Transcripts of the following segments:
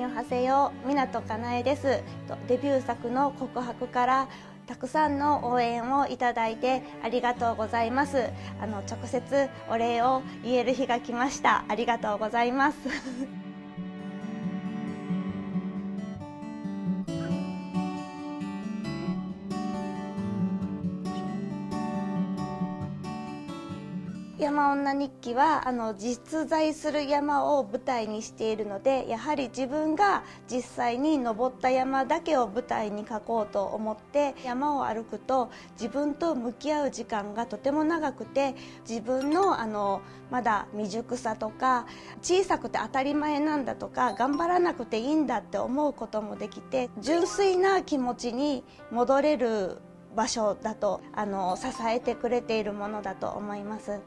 にょはせよ港かなえです。デビュー作の告白からたくさんの応援をいただいてありがとうございます。あの直接お礼を言える日が来ました。ありがとうございます。山女日記はあの実在する山を舞台にしているのでやはり自分が実際に登った山だけを舞台に描こうと思って山を歩くと自分と向き合う時間がとても長くて自分のあのまだ未熟さとか小さくて当たり前なんだとか頑張らなくていいんだって思うこともできて純粋な気持ちに戻れる場所だとあの支えてくれているものだと思います。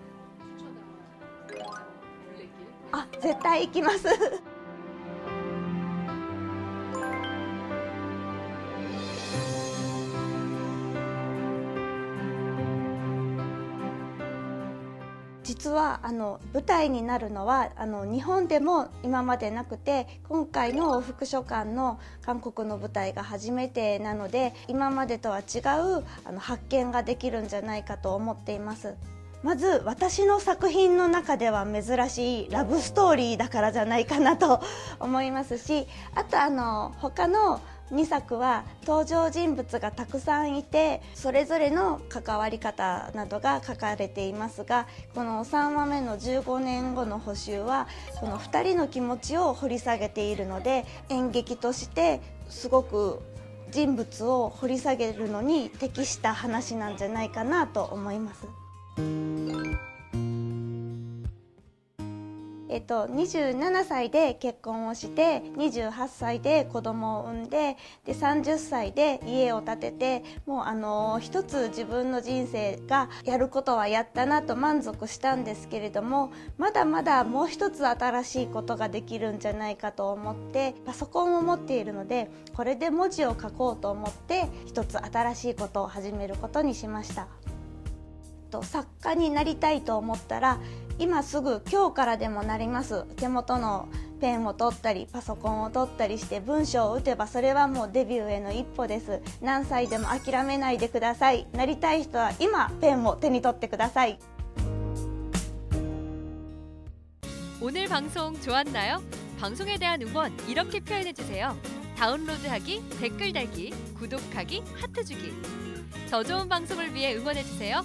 あ絶対行きます実はあの舞台になるのはあの日本でも今までなくて今回の副書館の韓国の舞台が初めてなので今までとは違うあの発見ができるんじゃないかと思っています。まず私の作品の中では珍しいラブストーリーだからじゃないかなと思いますしあとあの他の2作は登場人物がたくさんいてそれぞれの関わり方などが書かれていますがこの3話目の15年後の補修はこの2人の気持ちを掘り下げているので演劇としてすごく人物を掘り下げるのに適した話なんじゃないかなと思います。えっと、27歳で結婚をして28歳で子供を産んでで30歳で家を建ててもうあの一つ自分の人生がやることはやったなと満足したんですけれどもまだまだもう一つ新しいことができるんじゃないかと思ってパソコンを持っているのでこれで文字を書こうと思って一つ新しいことを始めることにしました。と作家になりたいと思ったら今すぐ今日からでもなります手元のペンを取ったりパソコンを取ったりして文章を打てばそれはもうデビューへの一歩です何歳でも諦めないでくださいなりたい人は今ペンを手に取ってください오늘방송좋았나요방송에대한응원이렇게표현해주세요다운로드하기댓글달기구독하기하트주기더좋은방송을위해응원해주세요